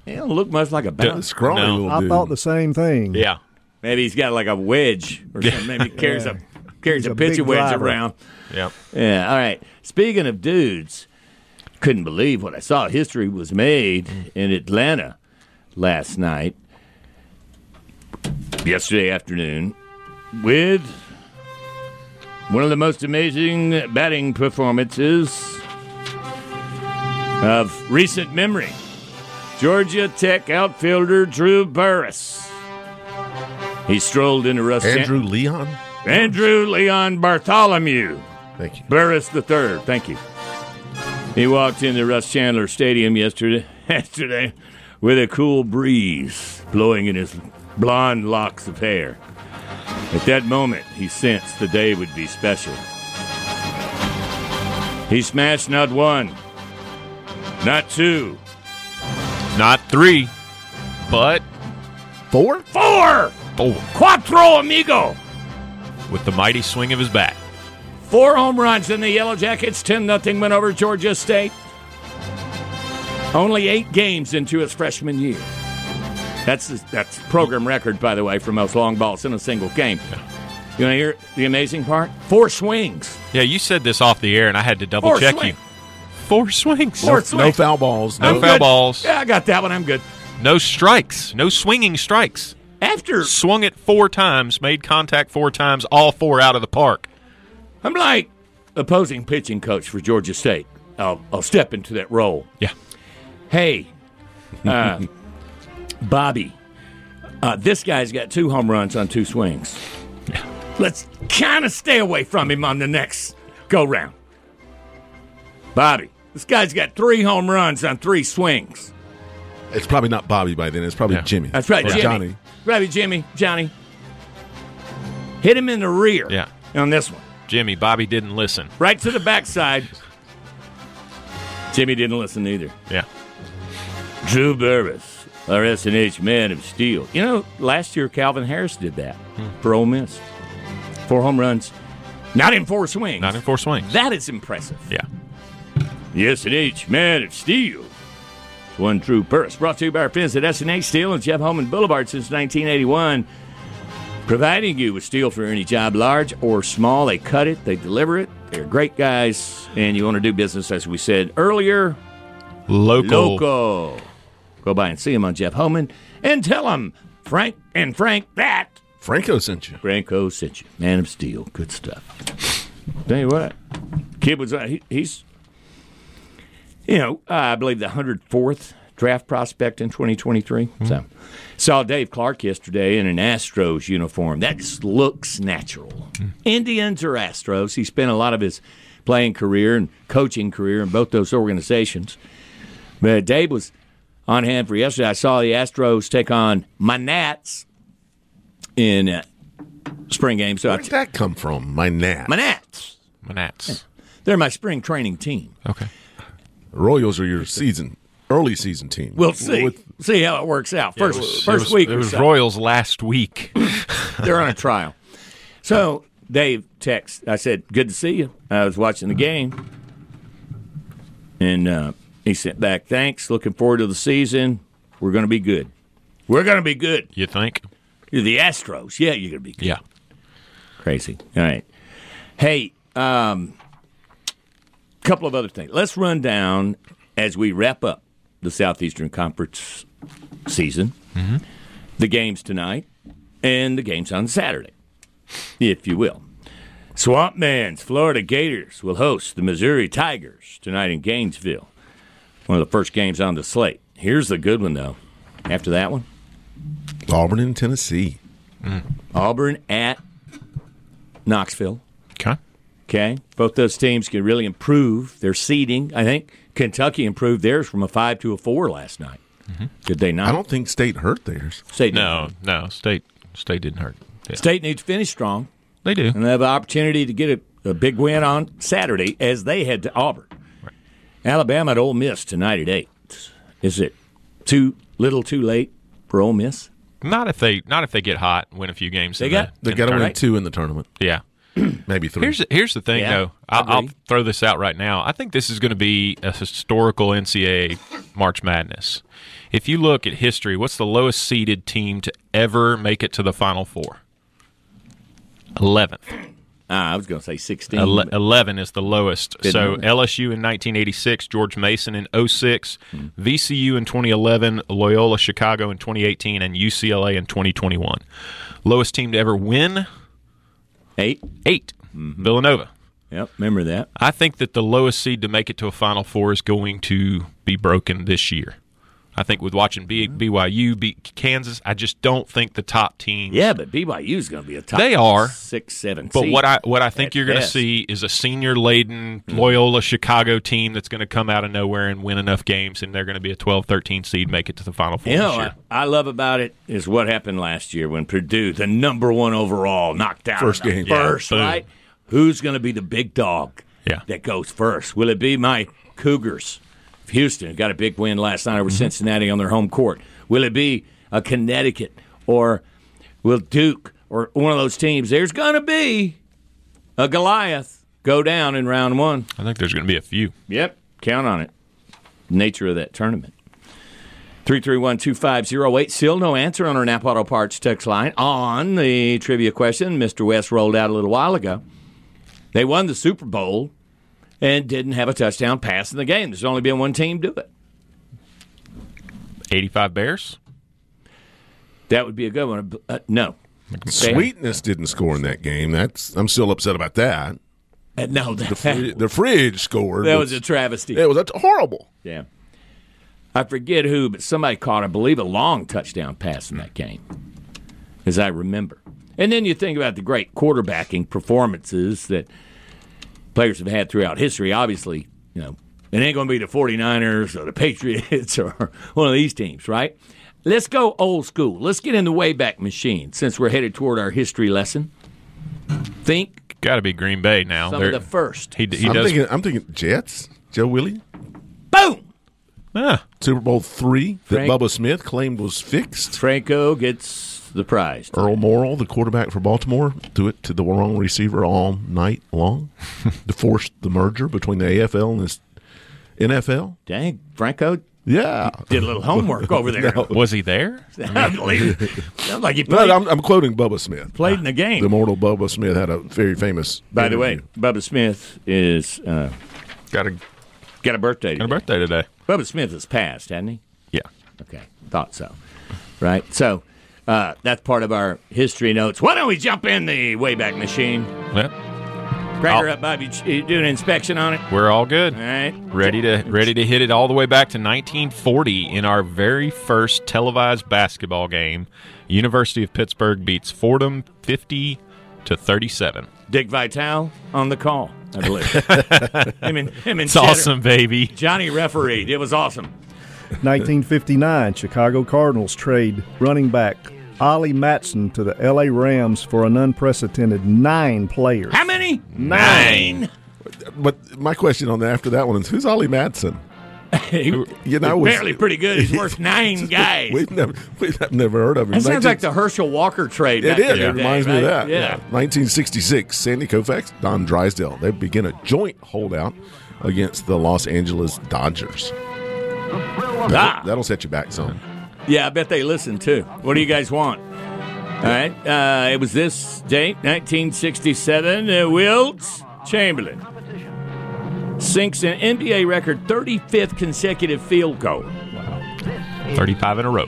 He don't look much like a bouncer. Scrawny No. little I dude. thought the same thing. Yeah. Maybe he's got like a wedge or something. Maybe he carries a carries He's a a pitcher big wedge driver. around. Yeah. Yeah. All right. Speaking of dudes, couldn't believe what I saw. History was made in Atlanta last night, yesterday afternoon, with one of the most amazing batting performances of recent memory. Georgia Tech outfielder Drew Burress. He strolled into Russ Andrew Leon. Andrew Leon Bartholomew. Thank you. Burress the third. Thank you. He walked into Russ Chandler Stadium yesterday, yesterday with a cool breeze blowing in his blonde locks of hair. At that moment, he sensed the day would be special. He smashed not one, not two, Not three, but Four. four! four Quattro amigo! with the mighty swing of his bat. Four home runs in the Yellow Jackets, 10 0 win over Georgia State. Only eight games into his freshman year. That's that's program record, by the way, for most long balls in a single game. You want to hear the amazing part? Four swings. Yeah, you said this off the air, and I had to double Four check swing. you. Four swings. Four No swings. foul balls. No I'm foul good. balls. Yeah, I got that one. I'm good. No strikes. No swinging strikes. After Swung it four times, made contact four times, all four out of the park. I'm like opposing pitching coach for Georgia State. I'll, I'll step into that role. Yeah. Hey, uh, Bobby, uh, this guy's got two home runs on two swings. Let's kind of stay away from him on the next go round. Bobby, this guy's got three home runs on three swings. It's probably not Bobby by then. It's probably Yeah. Jimmy. That's right, Jimmy. Johnny. Probably Jimmy, Johnny. Hit him in the rear Yeah. on this one. Jimmy, Bobby didn't listen. Right to the backside. Jimmy didn't listen either. Yeah. Drew Burress our S&H man of steel. You know, last year Calvin Harris did that hmm. for Ole Miss. Four home runs, not in four swings. Not in four swings. That is impressive. Yeah. The S&H Man of Steel. It's one true purse. Brought to you by our friends at S&H Steel and Jeff Holman Boulevard since 1981. Providing you with steel for any job, large or small. They cut it, they deliver it. They're great guys, and you want to do business, as we said earlier, Local. local. Go by and see him on Jeff Holman and tell him Frank and Frank that Franco sent you. Franco sent you. Man of Steel. Good stuff. Tell you what, kid was uh, he, he's you know uh, I believe the hundred fourth draft prospect in 2023. So saw Dave Clark yesterday in an Astros uniform. That looks natural. Indians or Astros. He spent a lot of his playing career and coaching career in both those organizations. But Dave was on hand for yesterday. I saw the Astros take on my Nats in uh, spring game. So I Where'd that come from? My Nats. my Nats. Manats. They're my spring training team. Okay. Royals are your season, early season team. We'll see. With- see how it works out. First, It was- first it was, week It or was so. Royals last week. They're on a trial. So Dave text. I said, "Good to see you." I was watching the game, and uh, he sent back, "Thanks. Looking forward to the season. We're going to be good. We're going to be good." you think? You're the Astros. Yeah, you're going to be good. Yeah. Crazy. All right. Hey, um, couple of other things. Let's run down as we wrap up the Southeastern Conference season. Mm-hmm. The games tonight and the games on Saturday, if you will. Swamp Man's Florida Gators will host the Missouri Tigers tonight in Gainesville. One of the first games on the slate. Here's the good one, though. After that one, Auburn and Tennessee. Mm. Auburn at Knoxville. Okay. Okay. Both those teams can really improve their seeding. I think Kentucky improved theirs from a five to a four last night. Mm-hmm. Did they not? I don't think State hurt theirs. State No, no. State State didn't hurt. Yeah. State needs to finish strong They do. and they have an opportunity to get a, a big win on Saturday as they head to Auburn. Alabama at Ole Miss tonight at eight. Is it too little, too late for Ole Miss? Not if they not if they get hot, and win a few games. They in got- the, They got to win two in the tournament, Yeah. maybe three. Here's here's the thing, Yeah, though. I I'll, I'll throw this out right now. I think this is going to be a historical NCAA March Madness. If you look at history, what's the lowest seeded team to ever make it to the Final Four? Eleventh. Ah, I was going to say 16. Ele- 11 is the lowest. Didn't so. LSU in 1986, George Mason in 06, VCU in 2011, Loyola Chicago in 2018, and UCLA in 2021. Lowest team to ever win, Eight. 8, mm-hmm. Villanova. Yep, remember that. I think that the lowest seed to make it to a Final Four is going to be broken this year. I think with watching B- mm-hmm. BYU beat Kansas, I just don't think the top teams. Yeah, but BYU is going to be a top They are. six, seven But what I what I think you're going to see is a senior laden mm-hmm. Loyola Chicago team that's going to come out of nowhere and win enough games, and they're going to be a 12, 13 seed, make it to the Final Four You this know, year. I, I love about it is what happened last year when Purdue, the number one overall, knocked out First in the game. first, Yeah, boom. right? Who's going to be the big dog Yeah. that goes first? Will it be my Cougars? Houston got a big win last night over Mm-hmm. Cincinnati on their home court. Will it be a Connecticut or will Duke or one of those teams? There's going to be a Goliath go down in round one. I think there's going to be a few. Yep, count on it. Nature of that tournament. 331-2508. Still no answer on our Napa Auto Parts text line on the trivia question Mr. West rolled out a little while ago. They won the Super Bowl and didn't have a touchdown pass in the game. There's only been one team do it. 85 Bears? That would be a good one. Uh, no. Sweetness didn't score in that game. That's I'm still upset about that. Uh, no, that, The, fri- the fridge scored. that was a travesty. It was that's horrible. Yeah. I forget who, but somebody caught, I believe, a long touchdown pass in that game, as I remember. And then you think about the great quarterbacking performances that players have had throughout history. Obviously, you know, it ain't going to be the 49ers or the Patriots or one of these teams, right? Let's go old school. Let's get in the Wayback Machine since we're headed toward our history lesson. Think Got to be Green Bay now. some They're- of the first. He, he I'm does. thinking I'm thinking Jets. Joe Willie. Boom! Ah, Super Bowl three that Frank- Bubba Smith claimed was fixed. Franco gets the prize. Earl Morrall, the quarterback for Baltimore, threw it to the wrong receiver all night long to force the merger between the AFL and the NFL. Dang, Franco Yeah. did a little homework over there. was he there? I believe it. Sounds like he No, played, I'm, I'm quoting Bubba Smith. played in the game. The immortal Bubba Smith had a very famous. By the way, interview. Bubba Smith is uh, Got a got a birthday. got a today. birthday today. Bubba Smith has passed, hasn't he? Yeah. Okay, thought so. Right, so uh, that's part of our history notes. Why don't we jump in the Wayback Machine? Well, Crack her I'll- up, Bob. You, you do an inspection on it. we're all good. All right. Ready to ready to hit it all the way back to 1940 in our very first televised basketball game. University of Pittsburgh beats Fordham 50 to 37. Dick Vitale on the call, I believe. him and him and It's Cheddar- awesome, baby. Johnny refereed. It was awesome. 1959, Chicago Cardinals trade running back Ollie Matson to the LA Rams for an unprecedented nine players. How many? Nine. But my question on the, after that one is who's Ollie Matson? He- You know, was- apparently pretty good. He's worth nine guys. We've never, we've never heard of him. That sounds like the Herschel Walker trade. It back is. in the It day, reminds me of that. Yeah. 1966, Sandy Koufax, Don Drysdale. They begin a joint holdout against the Los Angeles Dodgers. Ah. That'll set you back some. Yeah, I bet they listen too. What do you guys want? All right. Uh, it was this date, 1967. Uh, Wilt Chamberlain sinks an NBA record 35th consecutive field goal. 35 in a row.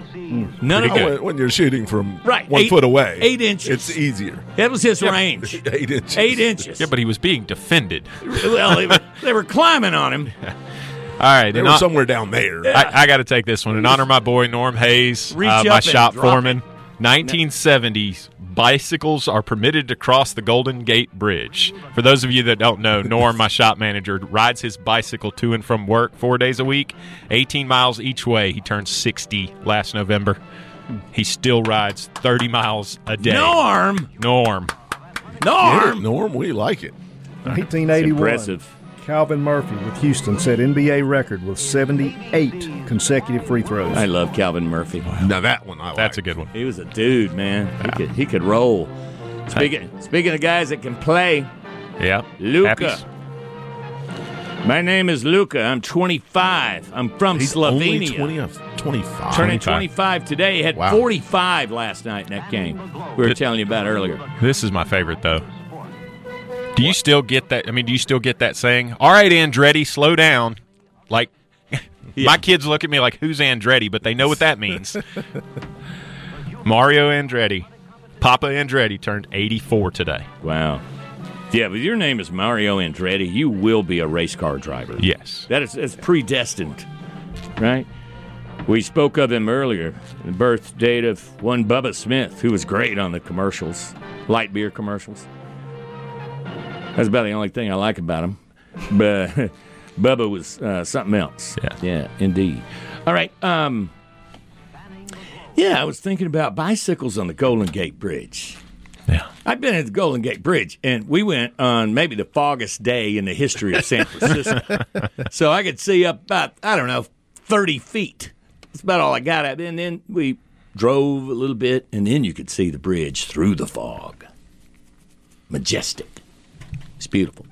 None of when, when you're shooting from Right, one eight- foot away, eight inches. it's easier. That was his range. Eight inches. Eight inches. Yeah, but he was being defended. well, they were, they were climbing on him. All right, They were hon- somewhere down there. I, I got to take this one in honor of my boy Norm Hayes, Reach uh, my shop drop foreman. 1970s bicycles are permitted to cross the Golden Gate Bridge. For those of you that don't know, Norm, my shop manager, rides his bicycle to and from work four days a week, 18 miles each way. He turned 60 last November. He still rides 30 miles a day. Norm. Norm. Norm. Norm, we like it. 1981, Impressive. Calvin Murphy with Houston set NBA record with 78 consecutive free throws. I love Calvin Murphy. Now that one, I like. That's a good one. He was a dude, man. He could he could roll. Speaking speaking of guys that can play, Yeah. Luka. Happy- My name is Luka. I'm 25. I'm from He's Slovenia. only 20 of 25. Turning 25. 25 today. Had Wow. 45 last night in that game. We were It- telling you about earlier. This is my favorite though. Do you still get that? I mean, do you still get that saying? All right, Andretti, slow down. Like my kids look at me like, "Who's Andretti?" But they know what that means. Mario Andretti, Papa Andretti turned 84 today. Wow. Yeah, but your name is Mario Andretti. You will be a race car driver. Yes. That is that's predestined, right? We spoke of him earlier, the birth date of one Bubba Smith, who was great on the commercials, light beer commercials. That's about the only thing I like about him. But Bubba was uh, something else. Yeah. Yeah, indeed. All right. Um, yeah, I was thinking about bicycles on the Golden Gate Bridge. Yeah. I've been at the Golden Gate Bridge, and we went on maybe the foggiest day in the history of San Francisco. so I could see up about, I don't know, 30 feet. That's about all I got at. And then we drove a little bit, and then you could see the bridge through the fog. Majestic. Beautiful.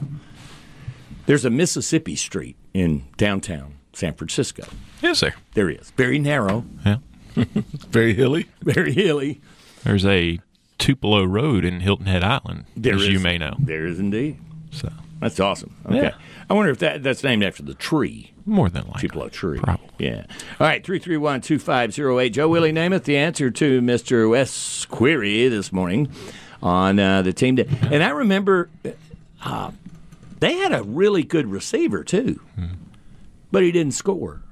There's a Mississippi Street in downtown San Francisco. Yes, sir. There is. Very narrow, Yeah. Very hilly. very hilly. There's a Tupelo Road in Hilton Head Island, There as is- you may know. There is indeed. So That's awesome. Okay. Yeah. I wonder if that that's named after the tree. more than likely. Tupelo tree. Probably. Yeah. All right, 331 2508. Joe Willie Namath, the answer to Mr. West's query this morning on uh, the team. Day. And I remember uh, they had a really good receiver, too, Hmm. but he didn't score.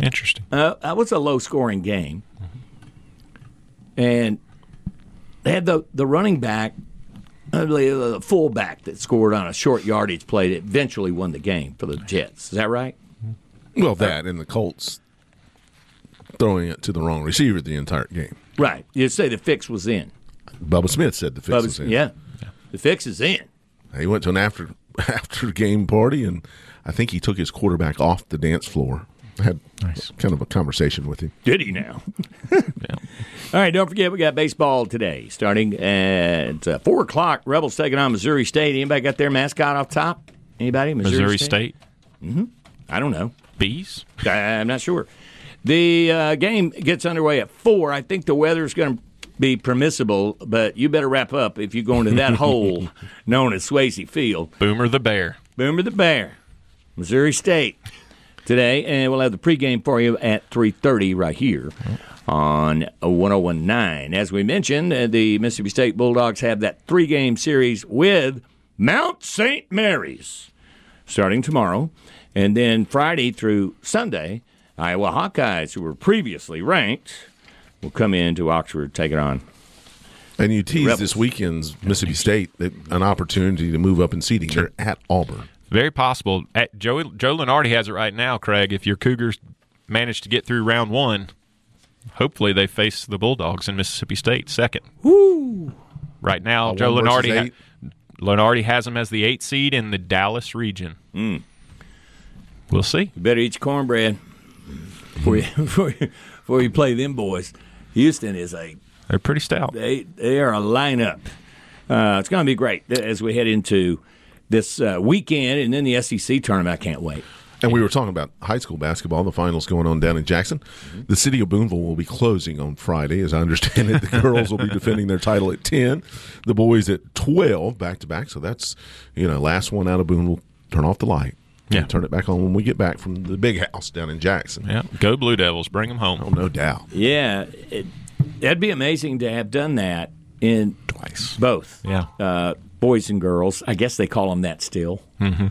Interesting. Uh, that was a low scoring game. And they had the, the running back, uh, the the fullback that scored on a short yardage play that eventually won the game for the Jets. Is that right? Well, that and the Colts throwing it to the wrong receiver the entire game. Right. You say the fix was in. Bubba Smith said the fix Bubba's- was in. yeah. The fix is in. He went to an after after game party, and I think he took his quarterback off the dance floor I had Nice. kind of a conversation with him. Did he now? All right, don't forget we got baseball today starting at uh, four o'clock. Rebels taking on Missouri State. Anybody got their mascot off top? Anybody? Missouri State. mm-hmm I don't know. Bees. I'm not sure. The uh, game gets underway at four. I think the weather's going to be permissible, but you better wrap up if you go into that hole known as Swayze Field. Boomer the Bear. Boomer the Bear, Missouri State today, and we'll have the pregame for you at 3:30 right here on 1019. As we mentioned, uh, the Mississippi State Bulldogs have that three-game series with Mount St. Mary's starting tomorrow, and then Friday through Sunday, Iowa Hawkeyes, who were previously ranked, will come into Oxford take it on. And you teased Rebels. this weekend's Mississippi State that an opportunity to move up in seeding. They're at Auburn. Very possible. At Joe Joe Lunardi has it right now, Craig. If your Cougars manage to get through round one, hopefully they face the Bulldogs in Mississippi State second. Woo! Right now, Uh, Joe Lunardi ha- Lunardi has them as the eight seed in the Dallas region. We'll see. You better eat your cornbread before you, before you, before you play them boys. Houston is a They're pretty stout. they they are a lineup. Uh, it's going to be great as we head into this uh, weekend and then the SEC tournament. I can't wait. And we were talking about high school basketball, the finals going on down in Jackson. The city of Booneville will be closing on Friday, as I understand it. The girls will be defending their title at 10, the boys at 12, back to back. So that's, you know, last one out of Booneville. Turn off the light. Yeah. And turn it back on when we get back from the big house down in Jackson. Yeah, go Blue Devils, bring them home. Oh, no doubt. Yeah, it, that'd be amazing to have done that in Twice. both. Yeah. uh, boys and girls. I guess they call them that still. Mm-hmm.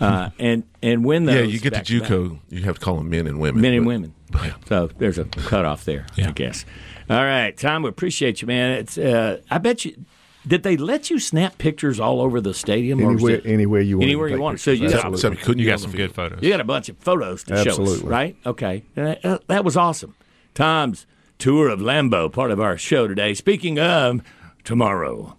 Uh, and and win those. Yeah, you get to back-to-back. JUCO, you have to call them men and women. men and but- women. So there's a cutoff there, I guess. All right, Tom, we appreciate you, man. It's uh, I bet you. Did they let you snap pictures all over the stadium? or Anywhere, it- anywhere you want. Anywhere to you take want. So pictures. you got- Except, except couldn't You got some good photos. You got a bunch of photos to show us, right? Okay, Uh, uh, that was awesome. Tom's tour of Lambeau, part of our show today. Speaking of tomorrow,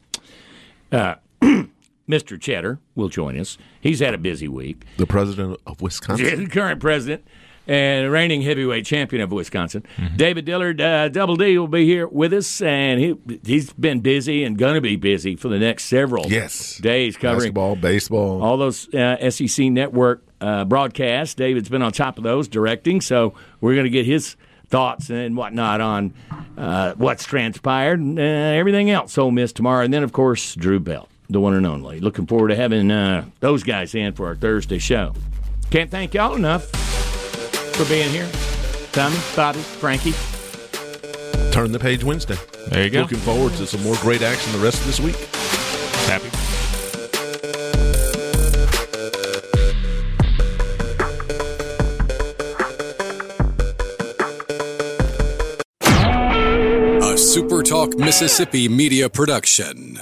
uh, Mr. Cheddar will join us. He's had a busy week. The president of Wisconsin. the current president and reigning heavyweight champion of Wisconsin. Mm-hmm. David Dillard, uh, Double D, will be here with us, and he he's been busy and going to be busy for the next several Yes. days covering Basketball, baseball. all those uh, SEC network uh, broadcasts. David's been on top of those directing, so we're going to get his thoughts and whatnot on uh, what's transpired and uh, everything else. Ole Miss tomorrow, and then of course Drew Belt, the one and only. Looking forward to having uh, those guys in for our Thursday show. Can't thank y'all enough for being here. Tommy, Bobby, Frankie. Turn the page Wednesday. There you go. Looking forward to some more great action the rest of this week. Happy. A SuperTalk Mississippi media production.